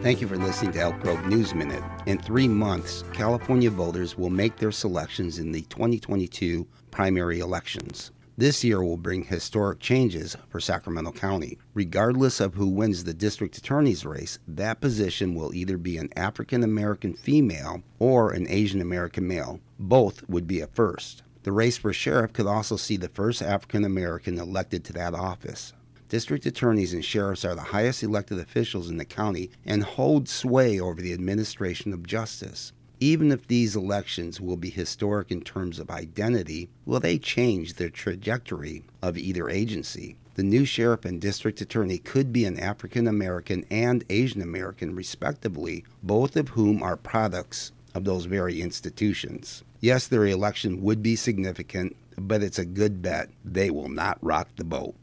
Thank you for listening to Elk Grove News Minute. In three months, California voters will make their selections in the 2022 primary elections. This year will bring historic changes for Sacramento County. Regardless of who wins the district attorney's race, that position will either be an African American female or an Asian American male. Both would be a first. The race for sheriff could also see the first African American elected to that office. District attorneys and sheriffs are the highest elected officials in the county and hold sway over the administration of justice. Even if these elections will be historic in terms of identity, will they change the trajectory of either agency? The new sheriff and district attorney could be an African American and Asian American, respectively, both of whom are products of those very institutions. Yes, their election would be significant, but it's a good bet they will not rock the boat.